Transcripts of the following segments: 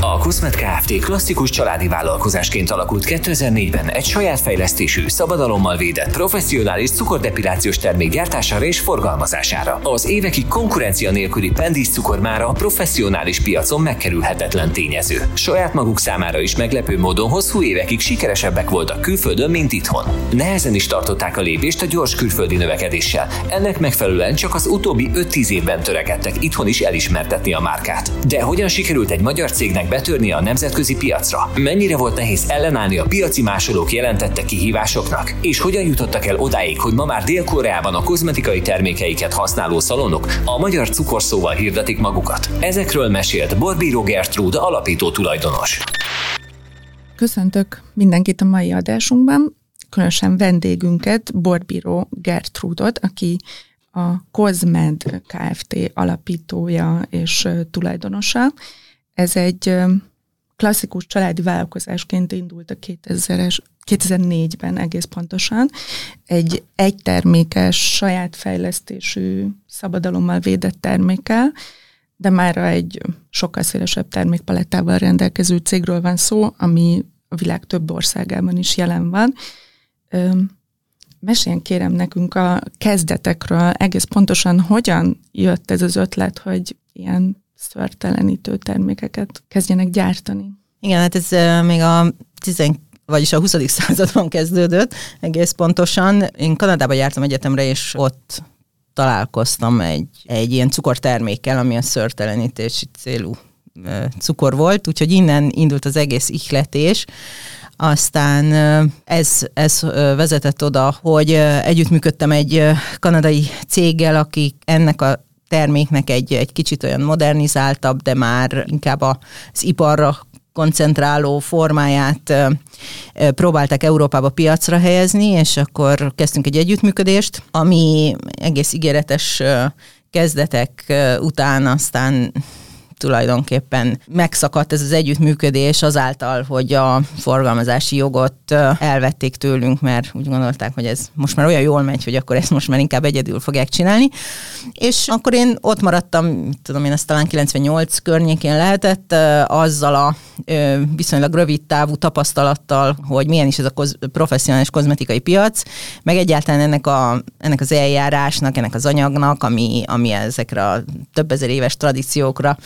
A Kusmet Kft. klasszikus családi vállalkozásként alakult 2004-ben egy saját fejlesztésű, szabadalommal védett, professzionális cukordepilációs termék gyártására és forgalmazására. Az évekig konkurencia nélküli pendis cukor már a professzionális piacon megkerülhetetlen tényező. Saját maguk számára is meglepő módon hosszú évekig sikeresebbek voltak külföldön, mint itthon. Nehezen is tartották a lépést a gyors külföldi növekedéssel. Ennek megfelelően csak az utóbbi 5-10 évben törekedtek itthon is elismertetni a márkát. De hogyan sikerült egy magyar cégnek betörni a nemzetközi piacra? Mennyire volt nehéz ellenállni a piaci másolók jelentette kihívásoknak? És hogyan jutottak el odáig, hogy ma már Dél-Koreában a kozmetikai termékeiket használó szalonok a magyar cukorszóval hirdetik magukat? Ezekről mesélt Borbíró Gertrude alapító tulajdonos. Köszöntök mindenkit a mai adásunkban, különösen vendégünket, Borbíró Gertrudot, aki a Kozmed Kft. alapítója és tulajdonosa. Ez egy klasszikus családi vállalkozásként indult a 2000-es 2004-ben egész pontosan, egy egytermékes, saját fejlesztésű, szabadalommal védett termékkel, de már egy sokkal szélesebb termékpalettával rendelkező cégről van szó, ami a világ több országában is jelen van. Meséljen kérem nekünk a kezdetekről, egész pontosan hogyan jött ez az ötlet, hogy ilyen szörtelenítő termékeket kezdjenek gyártani. Igen, hát ez még a 10 vagyis a 20. században kezdődött egész pontosan. Én Kanadába jártam egyetemre, és ott találkoztam egy, egy ilyen cukortermékkel, ami a szörtelenítési célú cukor volt, úgyhogy innen indult az egész ihletés. Aztán ez, ez vezetett oda, hogy együttműködtem egy kanadai céggel, akik ennek a terméknek egy, egy kicsit olyan modernizáltabb, de már inkább az iparra koncentráló formáját próbálták Európába piacra helyezni, és akkor kezdtünk egy együttműködést, ami egész ígéretes kezdetek után aztán tulajdonképpen megszakadt ez az együttműködés azáltal, hogy a forgalmazási jogot elvették tőlünk, mert úgy gondolták, hogy ez most már olyan jól megy, hogy akkor ezt most már inkább egyedül fogják csinálni. És akkor én ott maradtam, tudom én, ezt talán 98 környékén lehetett, azzal a viszonylag rövid távú tapasztalattal, hogy milyen is ez a koz- professzionális kozmetikai piac, meg egyáltalán ennek, a, ennek az eljárásnak, ennek az anyagnak, ami, ami ezekre a több ezer éves tradíciókra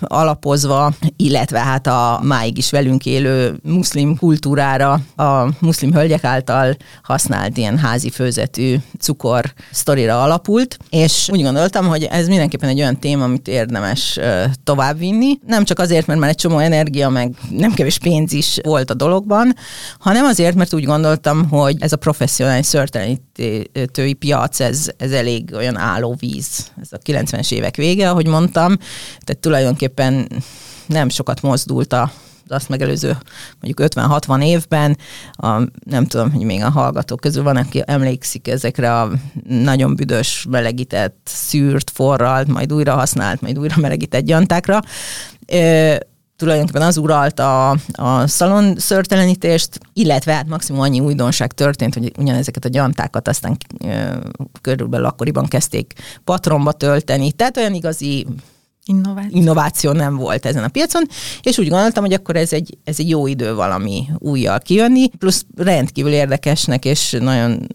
alapozva, illetve hát a máig is velünk élő muszlim kultúrára a muszlim hölgyek által használt ilyen házi főzetű cukor sztorira alapult, és úgy gondoltam, hogy ez mindenképpen egy olyan téma, amit érdemes továbbvinni. Nem csak azért, mert már egy csomó energia, meg nem kevés pénz is volt a dologban, hanem azért, mert úgy gondoltam, hogy ez a professzionális szörtelenítői piac, ez, ez elég olyan állóvíz. Ez a 90-es évek vége, ahogy mondtam, tehát tulajdonképpen nem sokat mozdult a azt megelőző mondjuk 50-60 évben, a, nem tudom, hogy még a hallgatók közül van, aki emlékszik ezekre a nagyon büdös, melegített, szűrt, forralt, majd újra használt, majd újra melegített gyantákra. Tulajdonképpen az uralta a, a szalon szörtelenítést, illetve hát maximum annyi újdonság történt, hogy ugyanezeket a gyantákat aztán ö, körülbelül akkoriban kezdték patronba tölteni, tehát olyan igazi Innováció. innováció nem volt ezen a piacon, és úgy gondoltam, hogy akkor ez egy, ez egy jó idő valami újjal kijönni, plusz rendkívül érdekesnek, és nagyon,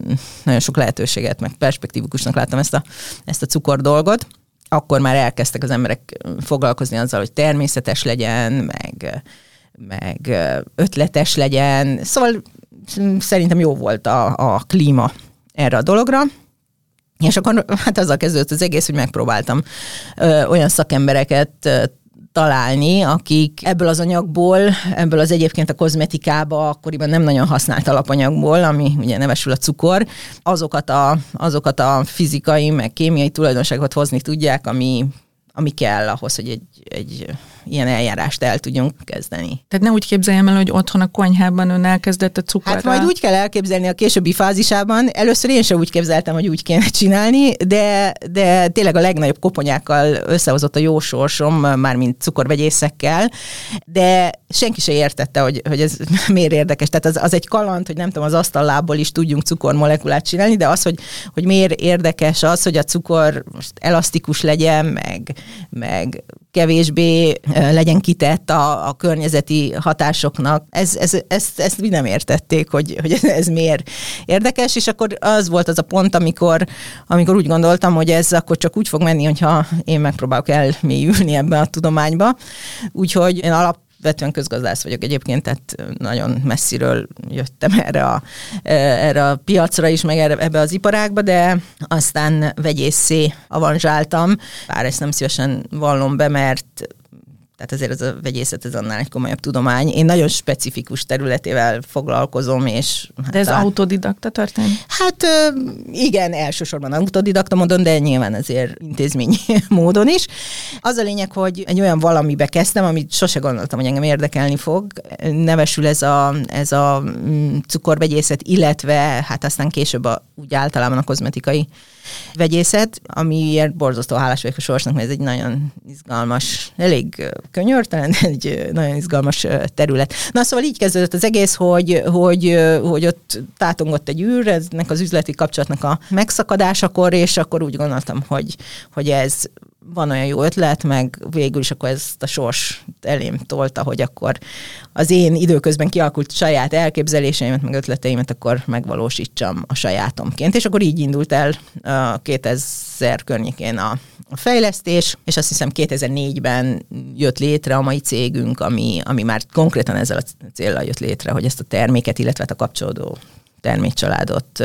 nagyon sok lehetőséget, meg perspektívikusnak láttam ezt a, ezt a cukor dolgot akkor már elkezdtek az emberek foglalkozni azzal, hogy természetes legyen, meg, meg ötletes legyen. Szóval szerintem jó volt a, a klíma erre a dologra. És akkor hát azzal kezdődött az egész, hogy megpróbáltam ö, olyan szakembereket találni, akik ebből az anyagból, ebből az egyébként a kozmetikába akkoriban nem nagyon használt alapanyagból, ami ugye nevesül a cukor, azokat a, azokat a fizikai, meg kémiai tulajdonságot hozni tudják, ami, ami kell ahhoz, hogy egy, egy ilyen eljárást el tudjunk kezdeni. Tehát ne úgy képzeljem el, hogy otthon a konyhában ön elkezdett a cukorral. Hát majd úgy kell elképzelni a későbbi fázisában. Először én sem úgy képzeltem, hogy úgy kéne csinálni, de, de tényleg a legnagyobb koponyákkal összehozott a jó sorsom, mármint cukorvegyészekkel, de senki se értette, hogy, hogy ez miért érdekes. Tehát az, az egy kaland, hogy nem tudom, az asztallából is tudjunk cukormolekulát csinálni, de az, hogy, hogy miért érdekes az, hogy a cukor most elasztikus legyen, meg, meg kevésbé legyen kitett a, a környezeti hatásoknak. Ez, ez, ezt, ezt mi nem értették, hogy, hogy ez miért érdekes, és akkor az volt az a pont, amikor, amikor úgy gondoltam, hogy ez akkor csak úgy fog menni, hogyha én megpróbálok elmélyülni ebbe a tudományba. Úgyhogy én alap vetően közgazdász vagyok egyébként, tehát nagyon messziről jöttem erre a, erre a piacra is, meg erre, ebbe az iparágba, de aztán vegyészé avanzsáltam, bár ezt nem szívesen vallom be, mert tehát azért ez a vegyészet, ez annál egy komolyabb tudomány. Én nagyon specifikus területével foglalkozom, és... Hát de ez a... autodidakta történet? Hát igen, elsősorban autodidakta módon, de nyilván azért intézményi módon is. Az a lényeg, hogy egy olyan valamibe kezdtem, amit sose gondoltam, hogy engem érdekelni fog. Nevesül ez a, ez a mm, cukorvegyészet, illetve hát aztán később a, úgy általában a kozmetikai vegyészet, amiért borzasztó hálás vagyok a sorsnak, mert ez egy nagyon izgalmas, elég könyörtelen, egy nagyon izgalmas terület. Na szóval így kezdődött az egész, hogy, hogy, hogy ott tátongott egy űr, eznek az üzleti kapcsolatnak a megszakadásakor, és akkor úgy gondoltam, hogy, hogy ez van olyan jó ötlet, meg végül is akkor ezt a sors elém tolta, hogy akkor az én időközben kialakult saját elképzeléseimet, meg ötleteimet akkor megvalósítsam a sajátomként. És akkor így indult el a 2000 környékén a, a fejlesztés, és azt hiszem 2004-ben jött létre a mai cégünk, ami, ami már konkrétan ezzel a célral jött létre, hogy ezt a terméket, illetve hát a kapcsolódó termékcsaládot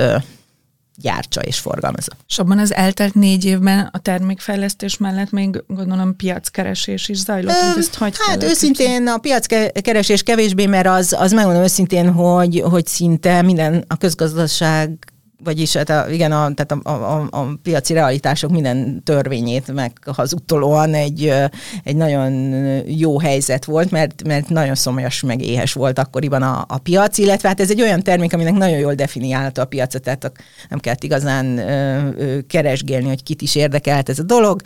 gyártsa és forgalmazza. És abban az eltelt négy évben a termékfejlesztés mellett még gondolom piackeresés is zajlott, Ö, ezt hogy Hát őszintén a piackeresés kevésbé, mert az, az megmondom őszintén, hogy, hogy szinte minden a közgazdaság vagyis hát a, igen, a, tehát a, a, a piaci realitások minden törvényét meg hazudtolóan egy, egy nagyon jó helyzet volt, mert, mert nagyon szomjas meg éhes volt akkoriban a, a piac, illetve hát ez egy olyan termék, aminek nagyon jól definiálta a piacot, tehát nem kellett igazán ö, keresgélni, hogy kit is érdekelt ez a dolog,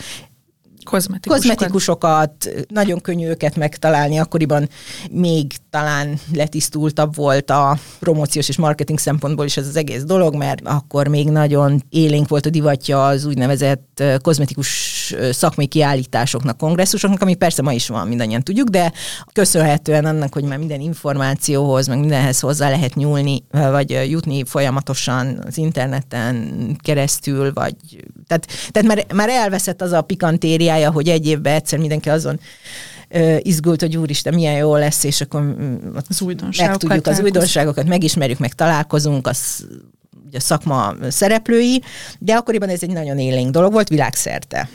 Kozmetikusokat. Kozmetikusokat, nagyon könnyű őket megtalálni, akkoriban még talán letisztultabb volt a promóciós és marketing szempontból is ez az egész dolog, mert akkor még nagyon élénk volt a divatja az úgynevezett kozmetikus szakmai kiállításoknak, kongresszusoknak, ami persze ma is van, mindannyian tudjuk, de köszönhetően annak, hogy már minden információhoz, meg mindenhez hozzá lehet nyúlni, vagy jutni folyamatosan az interneten keresztül, vagy tehát, tehát már, már elveszett az a pikantériája, hogy egy évben egyszer mindenki azon izgult, hogy úristen, milyen jó lesz, és akkor mm, az megtudjuk az újdonságokat, megismerjük, meg találkozunk, az ugye a szakma szereplői, de akkoriban ez egy nagyon élénk dolog volt világszerte.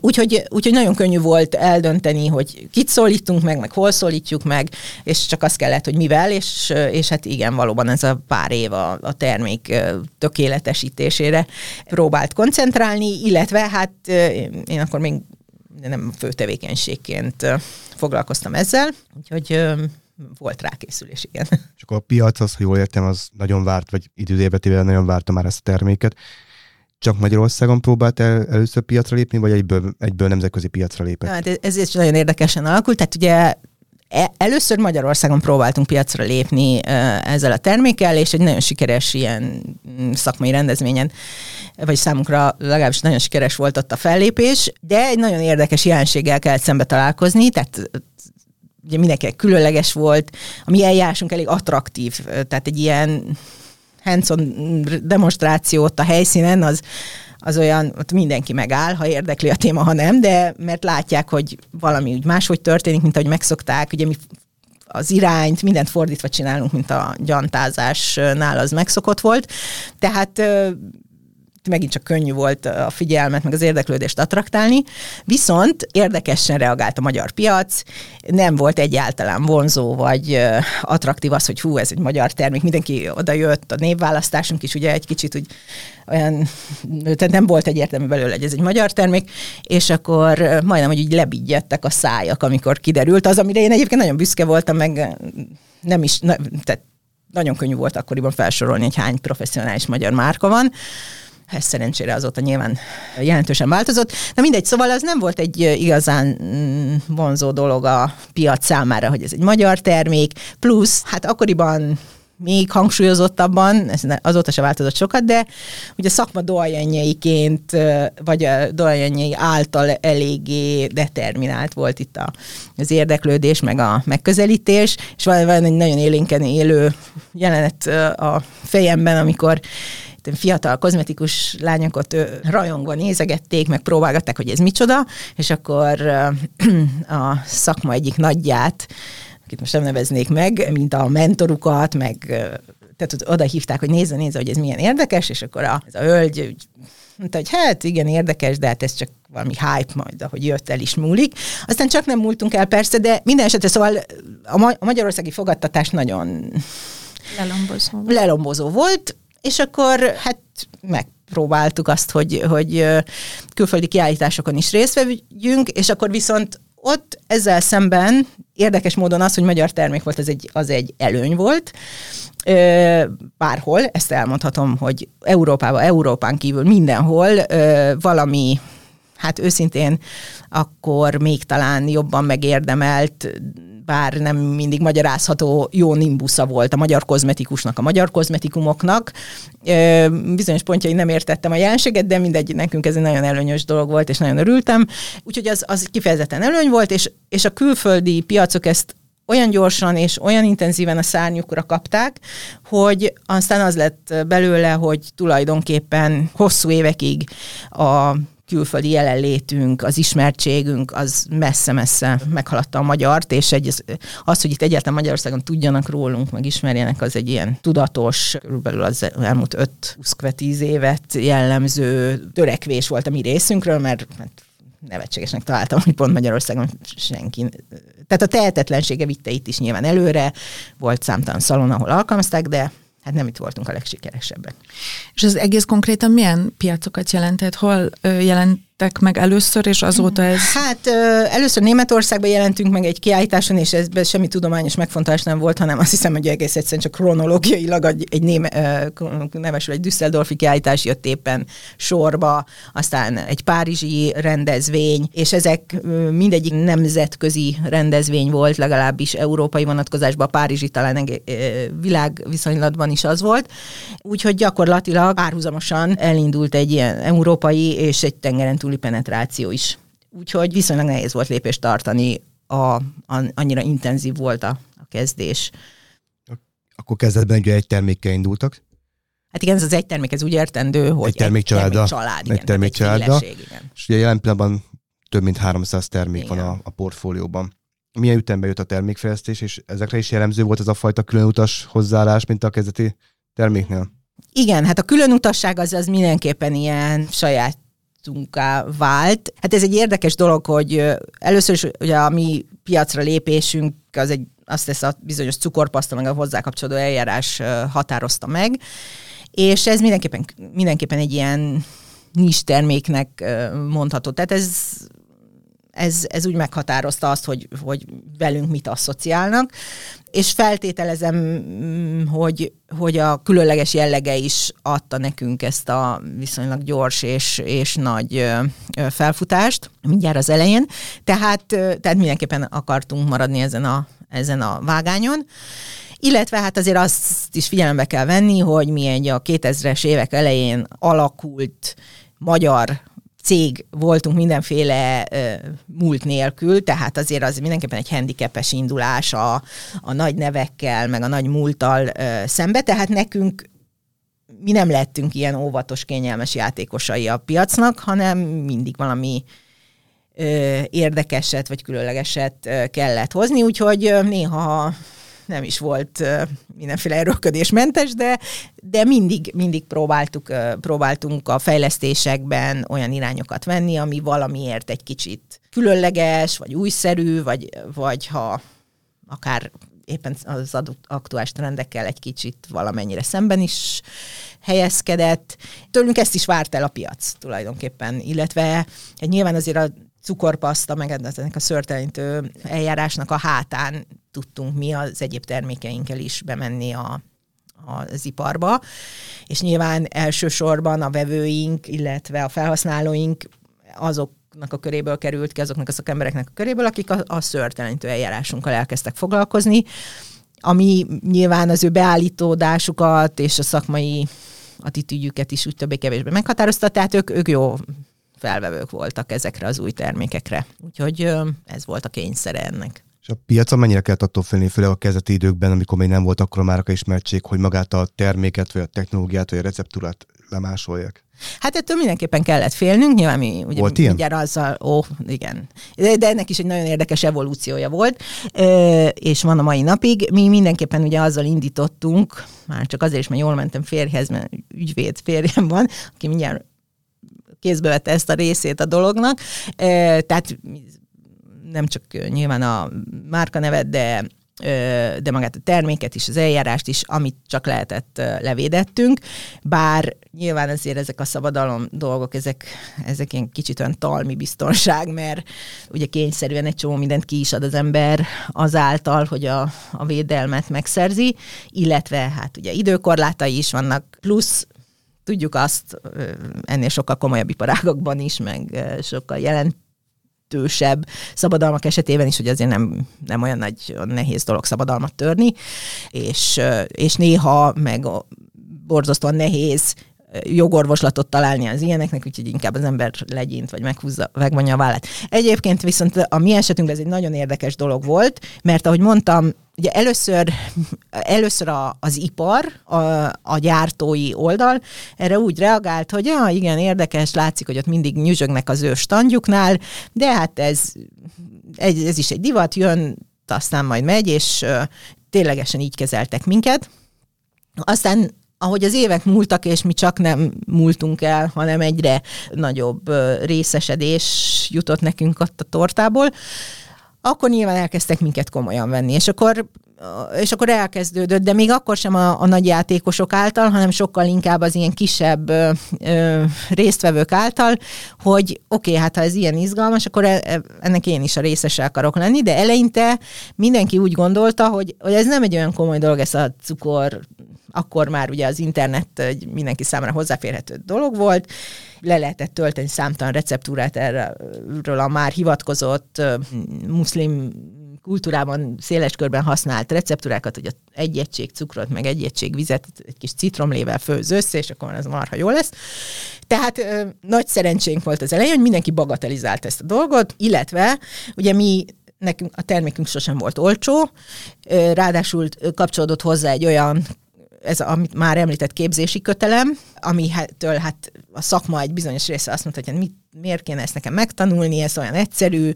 Úgyhogy, úgyhogy nagyon könnyű volt eldönteni, hogy kit szólítunk meg, meg hol szólítjuk meg, és csak azt kellett, hogy mivel, és, és hát igen, valóban ez a pár év a, a termék tökéletesítésére próbált koncentrálni, illetve hát én akkor még nem fő tevékenységként foglalkoztam ezzel, úgyhogy volt rákészülés, igen. És akkor a piac az, ha jól értem, az nagyon várt, vagy időzébetével nagyon várta már ezt a terméket csak Magyarországon próbált el először piacra lépni, vagy egyből, egyből nemzetközi piacra lépett? Hát ez is nagyon érdekesen alakult. Tehát ugye e, Először Magyarországon próbáltunk piacra lépni ezzel a termékkel, és egy nagyon sikeres ilyen mm, szakmai rendezvényen, vagy számunkra legalábbis nagyon sikeres volt ott a fellépés, de egy nagyon érdekes jelenséggel kellett szembe találkozni, tehát ugye mindenki különleges volt, a mi eljárásunk elég attraktív, tehát egy ilyen hands-on demonstrációt a helyszínen, az, az olyan, ott mindenki megáll, ha érdekli a téma, ha nem, de mert látják, hogy valami úgy máshogy történik, mint ahogy megszokták, ugye mi az irányt, mindent fordítva csinálunk, mint a gyantázásnál az megszokott volt. Tehát megint csak könnyű volt a figyelmet, meg az érdeklődést attraktálni, viszont érdekesen reagált a magyar piac, nem volt egyáltalán vonzó vagy attraktív az, hogy hú, ez egy magyar termék, mindenki oda jött, a névválasztásunk is ugye egy kicsit úgy olyan, tehát nem volt egyértelmű belőle, hogy ez egy magyar termék, és akkor majdnem, hogy így lebigyettek a szájak, amikor kiderült az, amire én egyébként nagyon büszke voltam, meg nem is, ne, tehát nagyon könnyű volt akkoriban felsorolni, hogy hány professzionális magyar márka van. Ez szerencsére azóta nyilván jelentősen változott. De mindegy, szóval az nem volt egy igazán mm, vonzó dolog a piac számára, hogy ez egy magyar termék, plusz hát akkoriban még hangsúlyozottabban, ez azóta se változott sokat, de ugye szakma doajenjeiként, vagy a doajenjei által eléggé determinált volt itt a, az érdeklődés, meg a megközelítés, és van, van egy nagyon élénken élő jelenet a fejemben, amikor fiatal kozmetikus lányokat rajongva nézegették, meg próbálgatták, hogy ez micsoda, és akkor a szakma egyik nagyját akit most nem neveznék meg, mint a mentorukat, meg tehát oda hívták, hogy nézze, nézze, hogy ez milyen érdekes, és akkor a, ez a hölgy mondta, hogy hát igen, érdekes, de hát ez csak valami hype majd, ahogy jött el is múlik. Aztán csak nem múltunk el persze, de minden esetre szóval a, ma- a magyarországi fogadtatás nagyon lelombozó. lelombozó volt, és akkor hát megpróbáltuk azt, hogy, hogy külföldi kiállításokon is részt vegyünk, és akkor viszont ott ezzel szemben érdekes módon az, hogy magyar termék volt, az egy, az egy előny volt. Bárhol, ezt elmondhatom, hogy Európában, Európán kívül mindenhol valami hát őszintén akkor még talán jobban megérdemelt bár nem mindig magyarázható, jó nimbusza volt a magyar kozmetikusnak, a magyar kozmetikumoknak. Bizonyos pontjai nem értettem a jelenséget, de mindegy, nekünk ez egy nagyon előnyös dolog volt, és nagyon örültem. Úgyhogy az, az kifejezetten előny volt, és, és a külföldi piacok ezt olyan gyorsan és olyan intenzíven a szárnyukra kapták, hogy aztán az lett belőle, hogy tulajdonképpen hosszú évekig a külföldi jelenlétünk, az ismertségünk, az messze-messze meghaladta a magyart, és egy, az, hogy itt egyáltalán Magyarországon tudjanak rólunk, meg ismerjenek, az egy ilyen tudatos, körülbelül az elmúlt 5-20 évet jellemző törekvés volt a mi részünkről, mert, mert nevetségesnek találtam, hogy pont Magyarországon senki. Tehát a tehetetlensége vitte itt is nyilván előre, volt számtalan szalon, ahol alkalmazták, de hát nem itt voltunk a legsikeresebbek. És ez egész konkrétan milyen piacokat jelentett? Hol jelent jelentek meg először, és azóta ez... Hát először Németországban jelentünk meg egy kiállításon, és ez semmi tudományos megfontolás nem volt, hanem azt hiszem, hogy egész egyszerűen csak kronológiailag egy néme, nevesül egy Düsseldorfi kiállítás jött éppen sorba, aztán egy párizsi rendezvény, és ezek mindegyik nemzetközi rendezvény volt, legalábbis európai vonatkozásban, párizsi talán világviszonylatban is az volt. Úgyhogy gyakorlatilag párhuzamosan elindult egy ilyen európai és egy tengeren túl túli penetráció is. Úgyhogy viszonylag nehéz volt lépést tartani, a, a, annyira intenzív volt a, a kezdés. Akkor kezdetben ugye egy termékkel indultak? Hát igen, ez az egy termék, ez úgy értendő, hogy egy termékcsalád. Egy termékcsalád, igen, egy termékcsalád. És ugye jelen pillanatban több mint 300 termék igen. van a, a portfólióban. Milyen ütemben jött a termékfejlesztés, és ezekre is jellemző volt ez a fajta különutas hozzáállás, mint a kezdeti terméknél? Igen, hát a különutasság az, az mindenképpen ilyen saját piacunká vált. Hát ez egy érdekes dolog, hogy először is ugye a mi piacra lépésünk az egy azt tesz a bizonyos cukorpaszta, meg a hozzá kapcsolódó eljárás határozta meg, és ez mindenképpen, mindenképpen egy ilyen nis terméknek mondható. Tehát ez ez, ez úgy meghatározta azt, hogy, hogy velünk mit asszociálnak, és feltételezem, mm, hogy, hogy a különleges jellege is adta nekünk ezt a viszonylag gyors és, és nagy felfutást mindjárt az elején, tehát, tehát mindenképpen akartunk maradni ezen a, ezen a vágányon. Illetve hát azért azt is figyelembe kell venni, hogy mi egy a 2000-es évek elején alakult magyar cég voltunk mindenféle uh, múlt nélkül, tehát azért az mindenképpen egy handicapes indulás a, a nagy nevekkel, meg a nagy múlttal uh, szembe, tehát nekünk mi nem lettünk ilyen óvatos, kényelmes játékosai a piacnak, hanem mindig valami ö, érdekeset vagy különlegeset ö, kellett hozni, úgyhogy ö, néha nem is volt mindenféle erőködésmentes, de, de mindig, mindig próbáltuk, próbáltunk a fejlesztésekben olyan irányokat venni, ami valamiért egy kicsit különleges, vagy újszerű, vagy, vagy ha akár éppen az aktuális trendekkel egy kicsit valamennyire szemben is helyezkedett. Tőlünk ezt is várt el a piac tulajdonképpen, illetve hát nyilván azért a cukorpaszta, meg ennek a szörtelenítő eljárásnak a hátán tudtunk mi az egyéb termékeinkkel is bemenni a, az iparba, és nyilván elsősorban a vevőink, illetve a felhasználóink azok a köréből került ki, azoknak a szakembereknek a köréből, akik a, a szörtelenítő eljárásunkkal elkezdtek foglalkozni, ami nyilván az ő beállítódásukat és a szakmai attitűdjüket is úgy többé-kevésbé meghatározta, tehát ők, ők jó felvevők voltak ezekre az új termékekre. Úgyhogy ez volt a kényszere ennek. És a piacon mennyire kellett attól félni, főleg a kezdeti időkben, amikor még nem volt akkor a márka ismertség, hogy magát a terméket, vagy a technológiát, vagy a receptúrát lemásolják? Hát ettől mindenképpen kellett félnünk, nyilván mi ugye volt ilyen? mindjárt azzal, ó, igen. De, de ennek is egy nagyon érdekes evolúciója volt, és van a mai napig. Mi mindenképpen ugye azzal indítottunk, már csak azért is, mert jól mentem férjhez, mert ügyvéd férjem van, aki mindjárt kézbe vette ezt a részét a dolognak. Tehát nem csak nyilván a márka nevet, de de magát a terméket is, az eljárást is, amit csak lehetett levédettünk, bár nyilván azért ezek a szabadalom dolgok, ezek, ezek ilyen kicsit olyan talmi biztonság, mert ugye kényszerűen egy csomó mindent ki is ad az ember azáltal, hogy a, a védelmet megszerzi, illetve hát ugye időkorlátai is vannak, plusz tudjuk azt ennél sokkal komolyabb iparágokban is, meg sokkal jelent jelentősebb szabadalmak esetében is, hogy azért nem, nem olyan nagy, nehéz dolog szabadalmat törni, és, és néha meg borzasztóan nehéz jogorvoslatot találni az ilyeneknek, úgyhogy inkább az ember legyint, vagy meghúzza, megvonja a vállát. Egyébként viszont a mi esetünkben ez egy nagyon érdekes dolog volt, mert ahogy mondtam, ugye először, először a, az ipar, a, a gyártói oldal erre úgy reagált, hogy ja, igen, érdekes, látszik, hogy ott mindig nyüzsögnek az ő standjuknál, de hát ez, ez is egy divat, jön, aztán majd megy, és ténylegesen így kezeltek minket. Aztán ahogy az évek múltak, és mi csak nem múltunk el, hanem egyre nagyobb részesedés jutott nekünk ott a tortából, akkor nyilván elkezdtek minket komolyan venni, és akkor és akkor elkezdődött, de még akkor sem a, a nagy játékosok által, hanem sokkal inkább az ilyen kisebb ö, ö, résztvevők által, hogy oké, okay, hát ha ez ilyen izgalmas, akkor e, e, ennek én is a részese akarok lenni, de eleinte mindenki úgy gondolta, hogy, hogy ez nem egy olyan komoly dolog, ez a cukor akkor már ugye az internet egy mindenki számára hozzáférhető dolog volt, le lehetett tölteni számtalan receptúrát erről a már hivatkozott muszlim kultúrában széles körben használt receptúrákat, hogy egy egység cukrot, meg egy egység vizet egy kis citromlével főz össze, és akkor ez marha jó lesz. Tehát ö, nagy szerencsénk volt az elején, hogy mindenki bagatelizált ezt a dolgot, illetve ugye mi nekünk a termékünk sosem volt olcsó, ráadásul kapcsolódott hozzá egy olyan ez, a, amit már említett képzési kötelem, amitől hát a szakma egy bizonyos része azt mondta, hogy hát mit, miért kéne ezt nekem megtanulni, ez olyan egyszerű,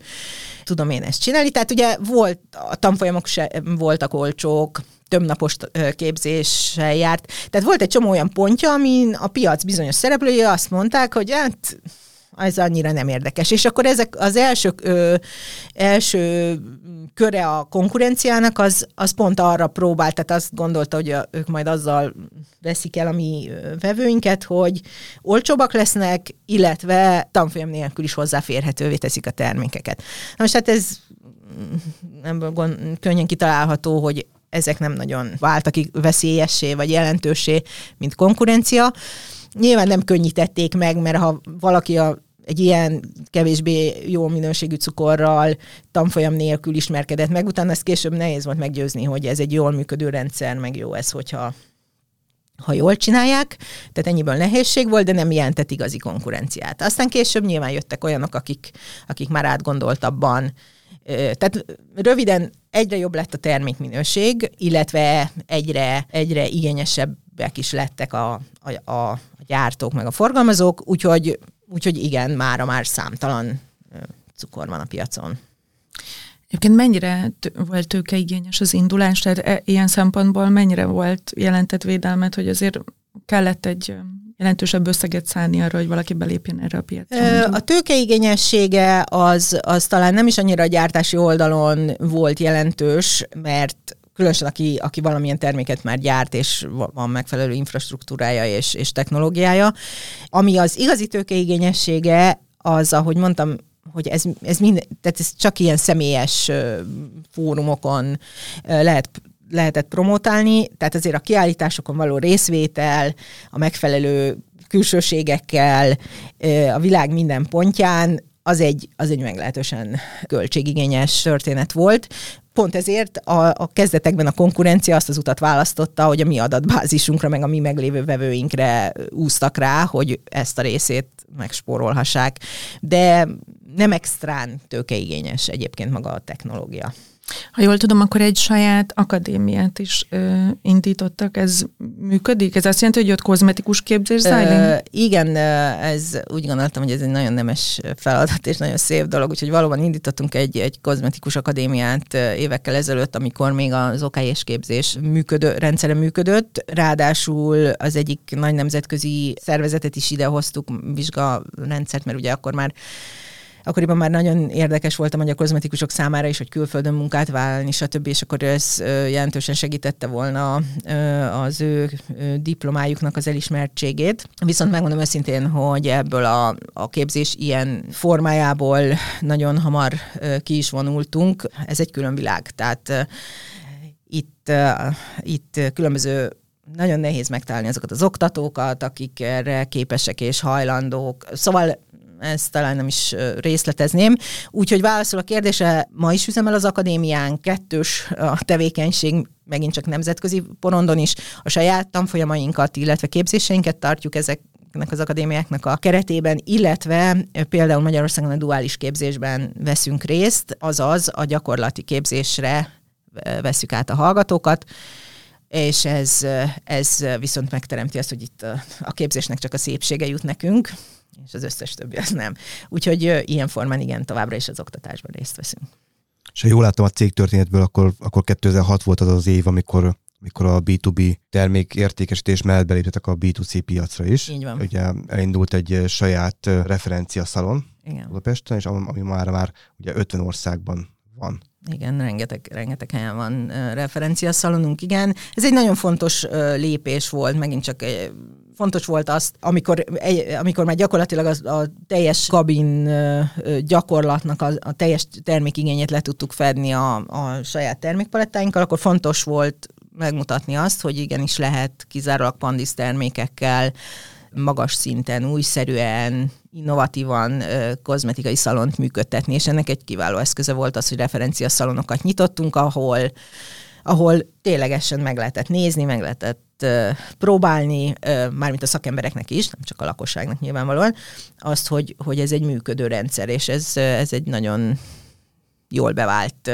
tudom én ezt csinálni. Tehát ugye volt, a tanfolyamok se voltak olcsók, több napos képzéssel járt. Tehát volt egy csomó olyan pontja, amin a piac bizonyos szereplői azt mondták, hogy hát ez annyira nem érdekes. És akkor ezek az első, ö, első köre a konkurenciának, az, az pont arra próbált, tehát azt gondolta, hogy a, ők majd azzal veszik el a mi vevőinket, hogy olcsóbbak lesznek, illetve tanfolyam nélkül is hozzáférhetővé teszik a termékeket. Na most hát ez ebből gond, könnyen kitalálható, hogy ezek nem nagyon váltak veszélyessé vagy jelentősé, mint konkurencia. Nyilván nem könnyítették meg, mert ha valaki a egy ilyen kevésbé jó minőségű cukorral tanfolyam nélkül ismerkedett meg, utána ezt később nehéz volt meggyőzni, hogy ez egy jól működő rendszer, meg jó ez, hogyha ha jól csinálják, tehát ennyiből nehézség volt, de nem jelentett igazi konkurenciát. Aztán később nyilván jöttek olyanok, akik, akik már átgondoltabban tehát röviden egyre jobb lett a termékminőség, illetve egyre, egyre igényesebbek is lettek a, a, a gyártók meg a forgalmazók, úgyhogy Úgyhogy igen, mára már számtalan cukor van a piacon. Egyébként mennyire t- volt tőkeigényes az indulás, tehát e- ilyen szempontból mennyire volt jelentett védelmet, hogy azért kellett egy jelentősebb összeget szállni arra, hogy valaki belépjen erre a piacra? A tőkeigényessége az, az talán nem is annyira a gyártási oldalon volt jelentős, mert különösen aki, aki valamilyen terméket már gyárt, és van megfelelő infrastruktúrája és, és technológiája. Ami az igazi tőkeigényessége, az, ahogy mondtam, hogy ez, ez, mind, tehát ez csak ilyen személyes fórumokon lehet lehetett promotálni, tehát azért a kiállításokon való részvétel, a megfelelő külsőségekkel, a világ minden pontján, az egy, az egy meglehetősen költségigényes történet volt. Pont ezért a, a kezdetekben a konkurencia azt az utat választotta, hogy a mi adatbázisunkra, meg a mi meglévő vevőinkre úztak rá, hogy ezt a részét megspórolhassák. De nem extrán tőkeigényes egyébként maga a technológia. Ha jól tudom, akkor egy saját akadémiát is ö, indítottak. Ez működik? Ez azt jelenti, hogy ott kozmetikus képzés zajlik? Ö, igen, ez úgy gondoltam, hogy ez egy nagyon nemes feladat és nagyon szép dolog, úgyhogy valóban indítottunk egy, egy kozmetikus akadémiát évekkel ezelőtt, amikor még az OKS képzés működő, rendszere működött. Ráadásul az egyik nagy nemzetközi szervezetet is idehoztuk, vizsgarendszert, mert ugye akkor már akkoriban már nagyon érdekes volt a magyar kozmetikusok számára is, hogy külföldön munkát vállalni, stb. És akkor ez jelentősen segítette volna az ő diplomájuknak az elismertségét. Viszont megmondom őszintén, hogy ebből a, a képzés ilyen formájából nagyon hamar ki is vonultunk. Ez egy külön világ. Tehát itt, itt különböző nagyon nehéz megtalálni azokat az oktatókat, akik erre képesek és hajlandók. Szóval ezt talán nem is részletezném. Úgyhogy válaszol a kérdése, ma is üzemel az akadémián, kettős a tevékenység, megint csak nemzetközi porondon is, a saját tanfolyamainkat, illetve képzéseinket tartjuk ezek ezeknek az akadémiáknak a keretében, illetve például Magyarországon a duális képzésben veszünk részt, azaz a gyakorlati képzésre veszük át a hallgatókat, és ez, ez viszont megteremti azt, hogy itt a képzésnek csak a szépsége jut nekünk, és az összes többi az nem. Úgyhogy ilyen formán igen, továbbra is az oktatásban részt veszünk. És ha jól látom a cég történetből, akkor, akkor 2006 volt az az év, amikor amikor a B2B termék értékesítés mellett beléptetek a B2C piacra is. Így van. Ugye elindult egy saját referencia szalon Igen. Budapesten, és ami már már ugye 50 országban van. Igen, rengeteg, rengeteg helyen van referencia szalonunk, igen. Ez egy nagyon fontos lépés volt, megint csak fontos volt azt, amikor, amikor már gyakorlatilag a, a teljes kabin gyakorlatnak a, a teljes termékigényét le tudtuk fedni a, a saját termékpalettáinkkal, akkor fontos volt megmutatni azt, hogy igenis lehet kizárólag pandis termékekkel magas szinten, újszerűen, innovatívan kozmetikai szalont működtetni, és ennek egy kiváló eszköze volt az, hogy referencia szalonokat nyitottunk, ahol ahol ténylegesen meg lehetett nézni, meg lehetett próbálni, mármint a szakembereknek is, nem csak a lakosságnak nyilvánvalóan, azt, hogy, hogy ez egy működő rendszer, és ez, ez egy nagyon jól bevált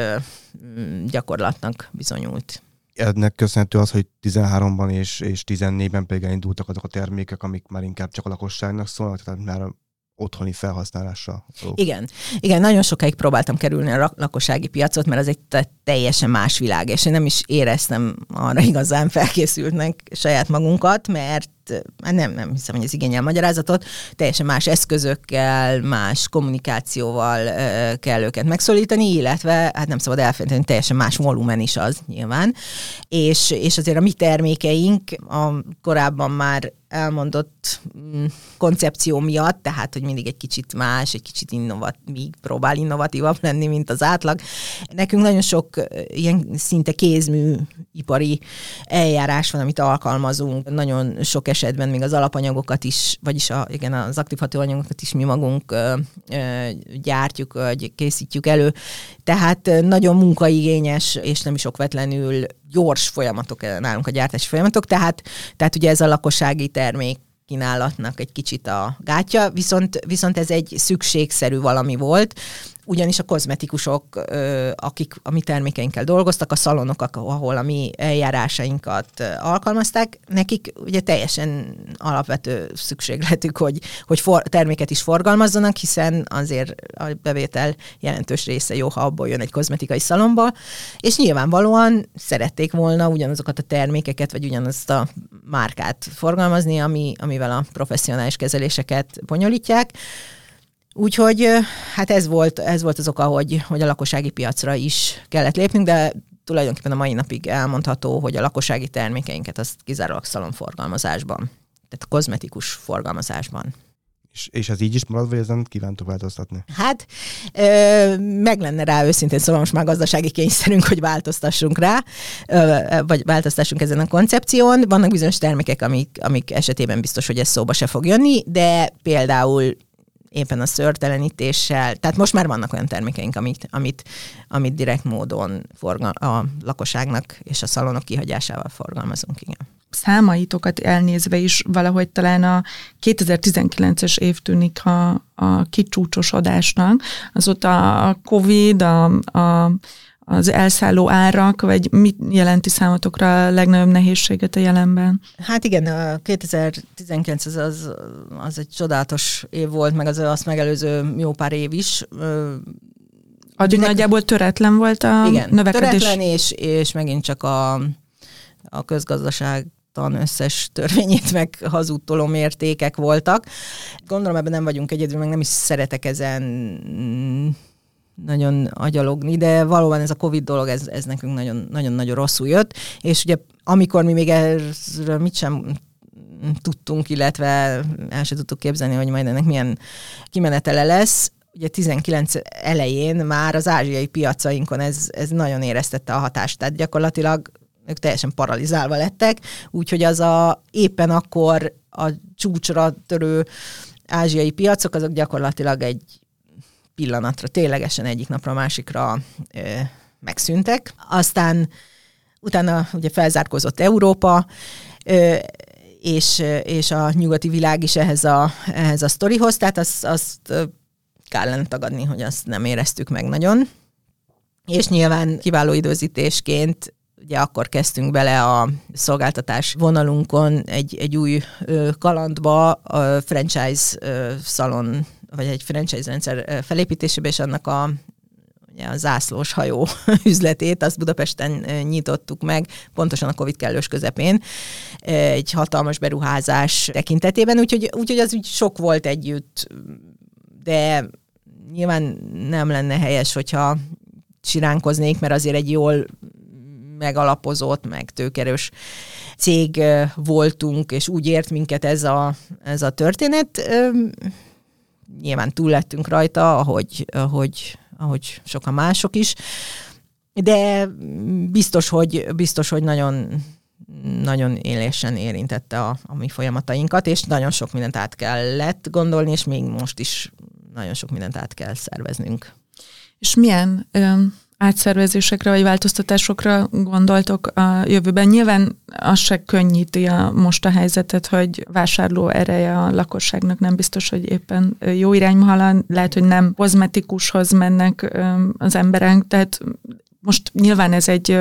gyakorlatnak bizonyult. Ennek köszönhető az, hogy 13-ban és, és 14-ben pedig elindultak azok a termékek, amik már inkább csak a lakosságnak szólnak, tehát már otthoni felhasználásra. Igen. Igen, nagyon sokáig próbáltam kerülni a lakossági piacot, mert az egy teljesen más világ, és én nem is éreztem arra igazán felkészültnek saját magunkat, mert hát nem, nem hiszem, hogy ez igényel magyarázatot, teljesen más eszközökkel, más kommunikációval kell őket megszólítani, illetve hát nem szabad elfelejteni, teljesen más volumen is az nyilván, és, és azért a mi termékeink a korábban már elmondott mm, koncepció miatt, tehát, hogy mindig egy kicsit más, egy kicsit innovat, még próbál innovatívabb lenni, mint az átlag. Nekünk nagyon sok ilyen szinte kézmű ipari eljárás van, amit alkalmazunk. Nagyon sok esetben még az alapanyagokat is, vagyis a, igen, az aktív hatóanyagokat is mi magunk ö, ö, gyártjuk, vagy készítjük elő. Tehát nagyon munkaigényes, és nem is okvetlenül gyors folyamatok nálunk a gyártási folyamatok, tehát, tehát ugye ez a lakossági termék kínálatnak egy kicsit a gátja, viszont, viszont ez egy szükségszerű valami volt, ugyanis a kozmetikusok, akik a mi termékeinkkel dolgoztak, a szalonok, ahol a mi eljárásainkat alkalmazták, nekik ugye teljesen alapvető szükségletük, hogy, hogy for, terméket is forgalmazzanak, hiszen azért a bevétel jelentős része jó, ha abból jön egy kozmetikai szalomba, és nyilvánvalóan szerették volna ugyanazokat a termékeket, vagy ugyanazt a márkát forgalmazni, ami, amivel a professzionális kezeléseket bonyolítják. Úgyhogy hát ez volt, ez volt az oka, hogy, hogy a lakossági piacra is kellett lépnünk, de tulajdonképpen a mai napig elmondható, hogy a lakossági termékeinket azt kizárólag szalonforgalmazásban, tehát kozmetikus forgalmazásban. És, és ez így is marad, vagy ezen kívántok változtatni? Hát ö, meg lenne rá őszintén, szóval most már gazdasági kényszerünk, hogy változtassunk rá, ö, vagy változtassunk ezen a koncepción. Vannak bizonyos termékek, amik, amik esetében biztos, hogy ez szóba se fog jönni, de például éppen a szörtelenítéssel, tehát most már vannak olyan termékeink, amit, amit, amit direkt módon forgal, a lakosságnak és a szalonok kihagyásával forgalmazunk, igen számaitokat elnézve is valahogy talán a 2019-es év tűnik a, a kicsúcsosodásnak. ott a Covid, a, a, az elszálló árak, vagy mit jelenti számotokra a legnagyobb nehézséget a jelenben? Hát igen, a 2019 az, az, az egy csodálatos év volt, meg az azt megelőző jó pár év is. Addig Nek... nagyjából töretlen volt a igen, növekedés? töretlen, és, és megint csak a, a közgazdaság tan összes törvényét meg hazudtoló mértékek voltak. Gondolom ebben nem vagyunk egyedül, meg nem is szeretek ezen nagyon agyalogni, de valóban ez a Covid dolog, ez, ez nekünk nagyon-nagyon rosszul jött, és ugye amikor mi még erről mit sem tudtunk, illetve el sem tudtuk képzelni, hogy majd ennek milyen kimenetele lesz, ugye 19 elején már az ázsiai piacainkon ez, ez nagyon éreztette a hatást, tehát gyakorlatilag ők teljesen paralizálva lettek, úgyhogy az a éppen akkor a csúcsra törő ázsiai piacok, azok gyakorlatilag egy pillanatra, ténylegesen egyik napra a másikra ö, megszűntek. Aztán utána ugye felzárkózott Európa, ö, és, és a nyugati világ is ehhez a, ehhez a sztorihoz, tehát azt, azt kellene tagadni, hogy azt nem éreztük meg nagyon. És nyilván kiváló időzítésként ugye akkor kezdtünk bele a szolgáltatás vonalunkon egy, egy új kalandba, a franchise szalon, vagy egy franchise rendszer felépítésébe, és annak a ugye a zászlós hajó üzletét, azt Budapesten nyitottuk meg, pontosan a Covid kellős közepén, egy hatalmas beruházás tekintetében, úgyhogy, úgyhogy az úgy sok volt együtt, de nyilván nem lenne helyes, hogyha siránkoznék, mert azért egy jól megalapozott, meg tőkerős cég voltunk, és úgy ért minket ez a, ez a történet. Nyilván túl lettünk rajta, ahogy, ahogy, ahogy sokan mások is, de biztos, hogy, biztos, hogy nagyon nagyon élésen érintette a, a mi folyamatainkat, és nagyon sok mindent át kellett gondolni, és még most is nagyon sok mindent át kell szerveznünk. És milyen átszervezésekre vagy változtatásokra gondoltok a jövőben? Nyilván az se könnyíti a, most a helyzetet, hogy vásárló ereje a lakosságnak nem biztos, hogy éppen jó irányba halad, lehet, hogy nem kozmetikushoz mennek az emberek, tehát most nyilván ez egy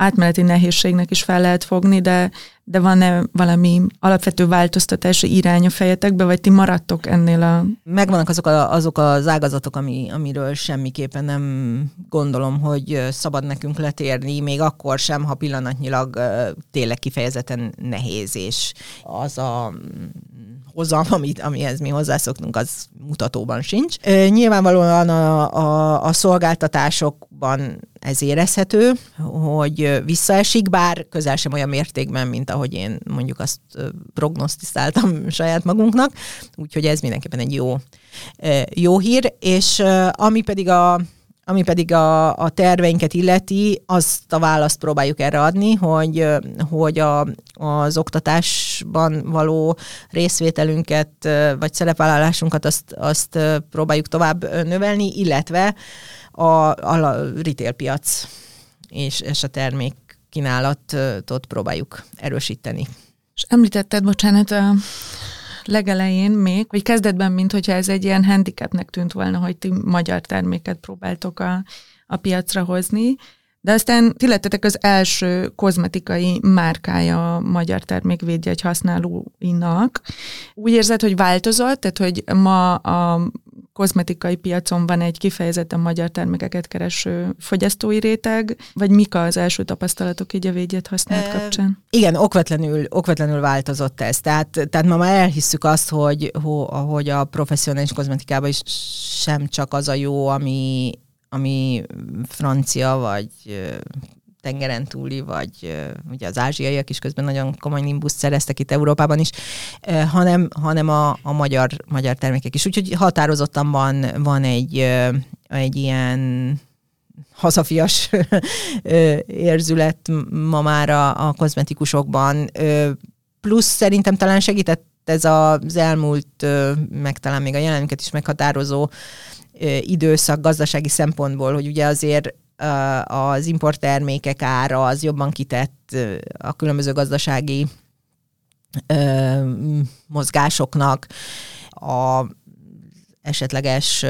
átmeneti nehézségnek is fel lehet fogni, de, de van-e valami alapvető változtatási irány a fejetekbe, vagy ti maradtok ennél a... Megvannak azok, a, azok az ágazatok, ami, amiről semmiképpen nem gondolom, hogy szabad nekünk letérni, még akkor sem, ha pillanatnyilag tényleg kifejezetten nehéz, és az a hozam, amit, amihez mi hozzászoktunk, az mutatóban sincs. Nyilvánvalóan a, a, a szolgáltatásokban ez érezhető, hogy visszaesik, bár közel sem olyan mértékben, mint ahogy én mondjuk azt prognosztizáltam saját magunknak, úgyhogy ez mindenképpen egy jó, jó hír, és ami pedig a ami pedig a, a terveinket illeti, azt a választ próbáljuk erre adni, hogy, hogy a, az oktatásban való részvételünket, vagy szerepvállalásunkat azt, azt próbáljuk tovább növelni, illetve a, a retail piac és, és a termék kínálatot próbáljuk erősíteni. És említetted, bocsánat, a legelején még, hogy kezdetben, mint hogyha ez egy ilyen handicapnek tűnt volna, hogy ti magyar terméket próbáltok a, a piacra hozni, de aztán ti lettetek az első kozmetikai márkája a magyar termékvédjegy használóinak. Úgy érzed, hogy változott, tehát hogy ma a kozmetikai piacon van egy kifejezetten magyar termékeket kereső fogyasztói réteg, vagy mik az első tapasztalatok így a védjet használat e, kapcsán? Igen, okvetlenül, okvetlenül változott ez. Tehát, tehát ma már elhisszük azt, hogy, hogy a professzionális kozmetikában is sem csak az a jó, ami, ami francia vagy tengeren túli, vagy ugye az ázsiaiak is közben nagyon komoly nimbuszt szereztek itt Európában is, hanem, hanem a, a magyar, magyar termékek is. Úgyhogy határozottan van, van egy, egy ilyen hazafias érzület ma már a, a kozmetikusokban. Plusz szerintem talán segített ez az elmúlt, meg talán még a jelenünket is meghatározó időszak gazdasági szempontból, hogy ugye azért az importtermékek ára az jobban kitett a különböző gazdasági mozgásoknak, a esetleges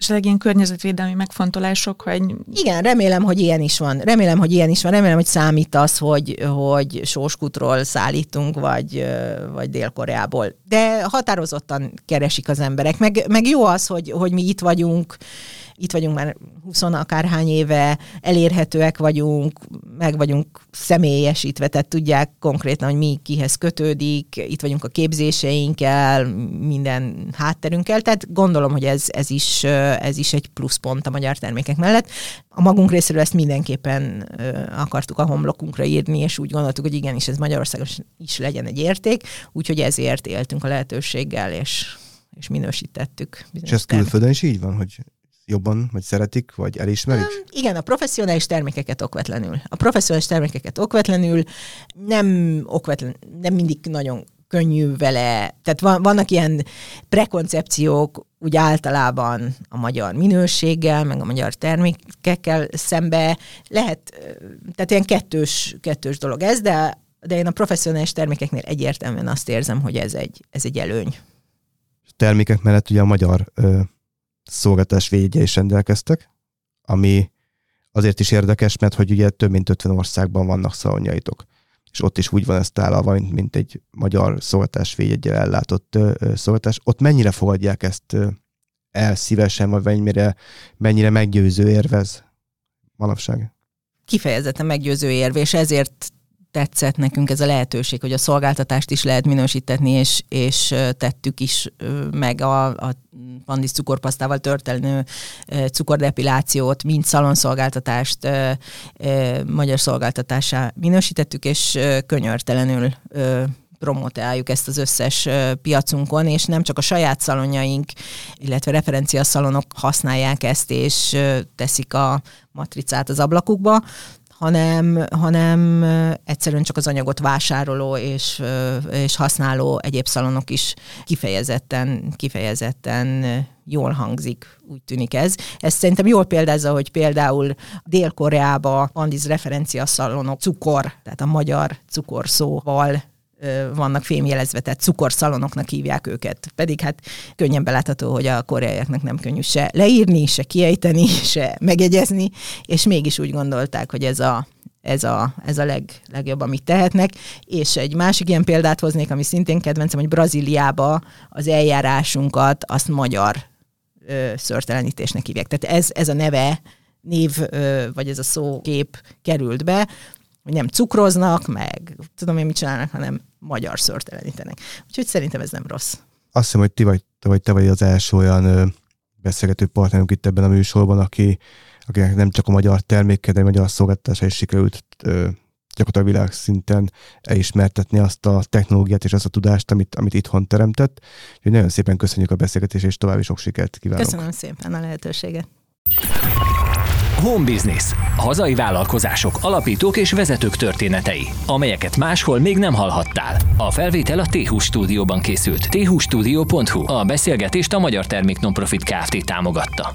esetleg ilyen környezetvédelmi megfontolások, hogy... Igen, remélem, hogy ilyen is van. Remélem, hogy ilyen is van. Remélem, hogy számít az, hogy, hogy sóskutról szállítunk, vagy, vagy Dél-Koreából. De határozottan keresik az emberek. Meg, meg jó az, hogy, hogy mi itt vagyunk, itt vagyunk már 20 akárhány éve, elérhetőek vagyunk, meg vagyunk személyesítve, tehát tudják konkrétan, hogy mi kihez kötődik, itt vagyunk a képzéseinkkel, minden hátterünkkel, tehát gondolom, hogy ez, ez, is, ez is egy pluszpont a magyar termékek mellett. A magunk részéről ezt mindenképpen akartuk a homlokunkra írni, és úgy gondoltuk, hogy igenis ez Magyarországon is legyen egy érték, úgyhogy ezért éltünk a lehetőséggel, és és minősítettük. És ez külföldön is így van, hogy jobban, vagy szeretik, vagy elismerik? Um, igen, a professzionális termékeket okvetlenül. A professzionális termékeket okvetlenül, nem okvetlen, nem mindig nagyon könnyű vele, tehát van, vannak ilyen prekoncepciók úgy általában a magyar minőséggel, meg a magyar termékekkel szembe. Lehet, tehát ilyen kettős, kettős dolog ez, de, de én a professzionális termékeknél egyértelműen azt érzem, hogy ez egy, ez egy előny. Termékek mellett ugye a magyar ö, szolgáltatás védje is rendelkeztek, ami azért is érdekes, mert hogy ugye több mint 50 országban vannak szalonjaitok, és ott is úgy van ezt állva, mint egy magyar szolgáltatás védjegyel ellátott szolgáltatás. Ott mennyire fogadják ezt el szívesen, vagy mennyire, mennyire meggyőző érvez manapság? Kifejezetten meggyőző érv, és ezért tetszett nekünk ez a lehetőség, hogy a szolgáltatást is lehet minősítetni, és, és tettük is meg a, a pandis cukorpasztával történő cukordepilációt, mint szalonszolgáltatást magyar szolgáltatásá minősítettük, és könyörtelenül promotáljuk ezt az összes piacunkon, és nem csak a saját szalonjaink, illetve referencia szalonok használják ezt, és teszik a matricát az ablakukba, hanem, hanem egyszerűen csak az anyagot vásároló és, és használó egyéb szalonok is kifejezetten, kifejezetten jól hangzik, úgy tűnik ez. Ez szerintem jól példázza, hogy például Dél-Koreába Andiz referencia szalonok cukor, tehát a magyar cukorszóval vannak fémjelezve, tehát cukorszalonoknak hívják őket. Pedig hát könnyen belátható, hogy a koreaiaknak nem könnyű se leírni, se kiejteni, se megegyezni, és mégis úgy gondolták, hogy ez a, ez a, ez a leg, legjobb, amit tehetnek. És egy másik ilyen példát hoznék, ami szintén kedvencem, hogy Brazíliába az eljárásunkat azt magyar ö, szörtelenítésnek hívják. Tehát ez, ez a neve, név, ö, vagy ez a szókép került be, hogy nem cukroznak, meg tudom én mit csinálnak, hanem magyar szörtelenítenek. Úgyhogy szerintem ez nem rossz. Azt hiszem, hogy ti vagy, te vagy, te vagy az első olyan ö, beszélgető partnerünk itt ebben a műsorban, aki, akinek nem csak a magyar termékkel, de a magyar szolgáltatása is sikerült ö, gyakorlatilag világszinten elismertetni azt a technológiát és azt a tudást, amit, amit itthon teremtett. Úgyhogy nagyon szépen köszönjük a beszélgetést, és további sok sikert kívánok. Köszönöm szépen a lehetőséget. Home Business. Hazai vállalkozások, alapítók és vezetők történetei, amelyeket máshol még nem hallhattál. A felvétel a t stúdióban készült. thustudio.hu. A beszélgetést a Magyar Termék Nonprofit Kft. támogatta.